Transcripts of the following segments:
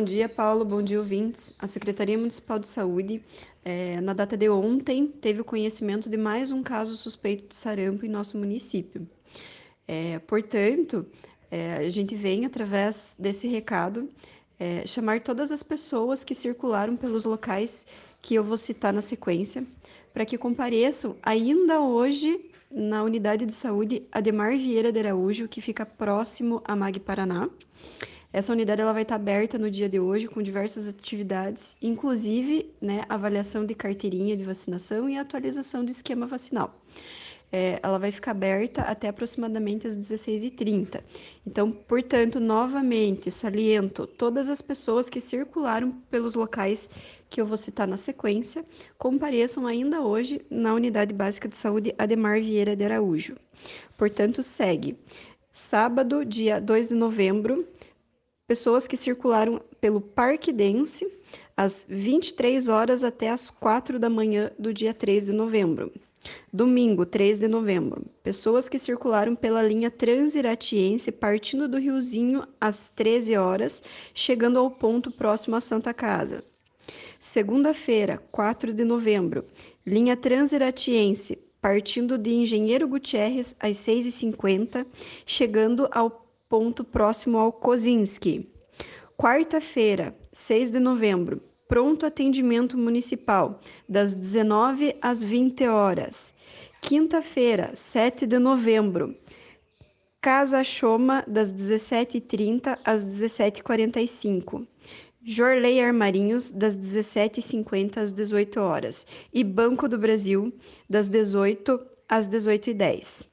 Bom dia, Paulo. Bom dia, ouvintes. A Secretaria Municipal de Saúde, é, na data de ontem, teve o conhecimento de mais um caso suspeito de sarampo em nosso município. É, portanto, é, a gente vem, através desse recado, chamar todas as pessoas que circularam pelos locais que eu vou citar na sequência, para que compareçam ainda hoje na unidade de saúde Ademar Vieira de Araújo, que fica próximo à MAG Paraná. Essa unidade ela vai estar aberta no dia de hoje com diversas atividades, inclusive né, avaliação de carteirinha de vacinação e atualização do esquema vacinal. É, ela vai ficar aberta até aproximadamente às 16h30. Então, portanto, novamente, saliento todas as pessoas que circularam pelos locais que eu vou citar na sequência, compareçam ainda hoje na Unidade Básica de Saúde Ademar Vieira de Araújo. Portanto, segue. Sábado, dia 2 de novembro, pessoas que circularam pelo Parque Dense às 23 horas até às 4 da manhã do dia 3 de novembro. Domingo, 3 de novembro. Pessoas que circularam pela linha Transiratiense partindo do Riozinho às 13 horas, chegando ao ponto próximo à Santa Casa. Segunda-feira, 4 de novembro. Linha Transiratiense partindo de Engenheiro Gutierrez às 6h50, chegando ao ponto próximo ao Kozinski. Quarta-feira, 6 de novembro, pronto atendimento municipal, das 19 às 20 horas. Quinta-feira, 7 de novembro, Casa Choma, das 17h30 às 17h45. Jorley Armarinhos, das 17h50 às 18 horas. E Banco do Brasil, das 18 às 18h10.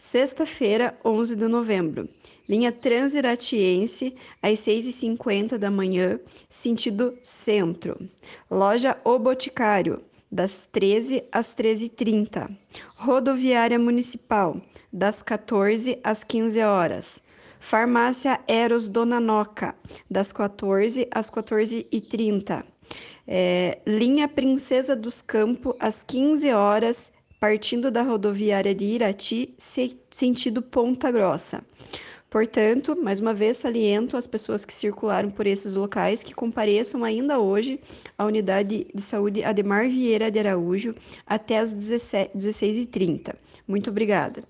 Sexta-feira, 11 de novembro. Linha Transiratiense, às 6h50 da manhã, sentido centro. Loja O Boticário, das 13 às 13h30. Rodoviária Municipal, das 14 às 15 horas. Farmácia Eros Dona Noca, das 14 às 14h30. É, linha Princesa dos Campos, às 15 horas partindo da rodoviária de Irati, sentido Ponta Grossa. Portanto, mais uma vez saliento as pessoas que circularam por esses locais que compareçam ainda hoje à unidade de saúde Ademar Vieira de Araújo até às 16h30. Muito obrigada.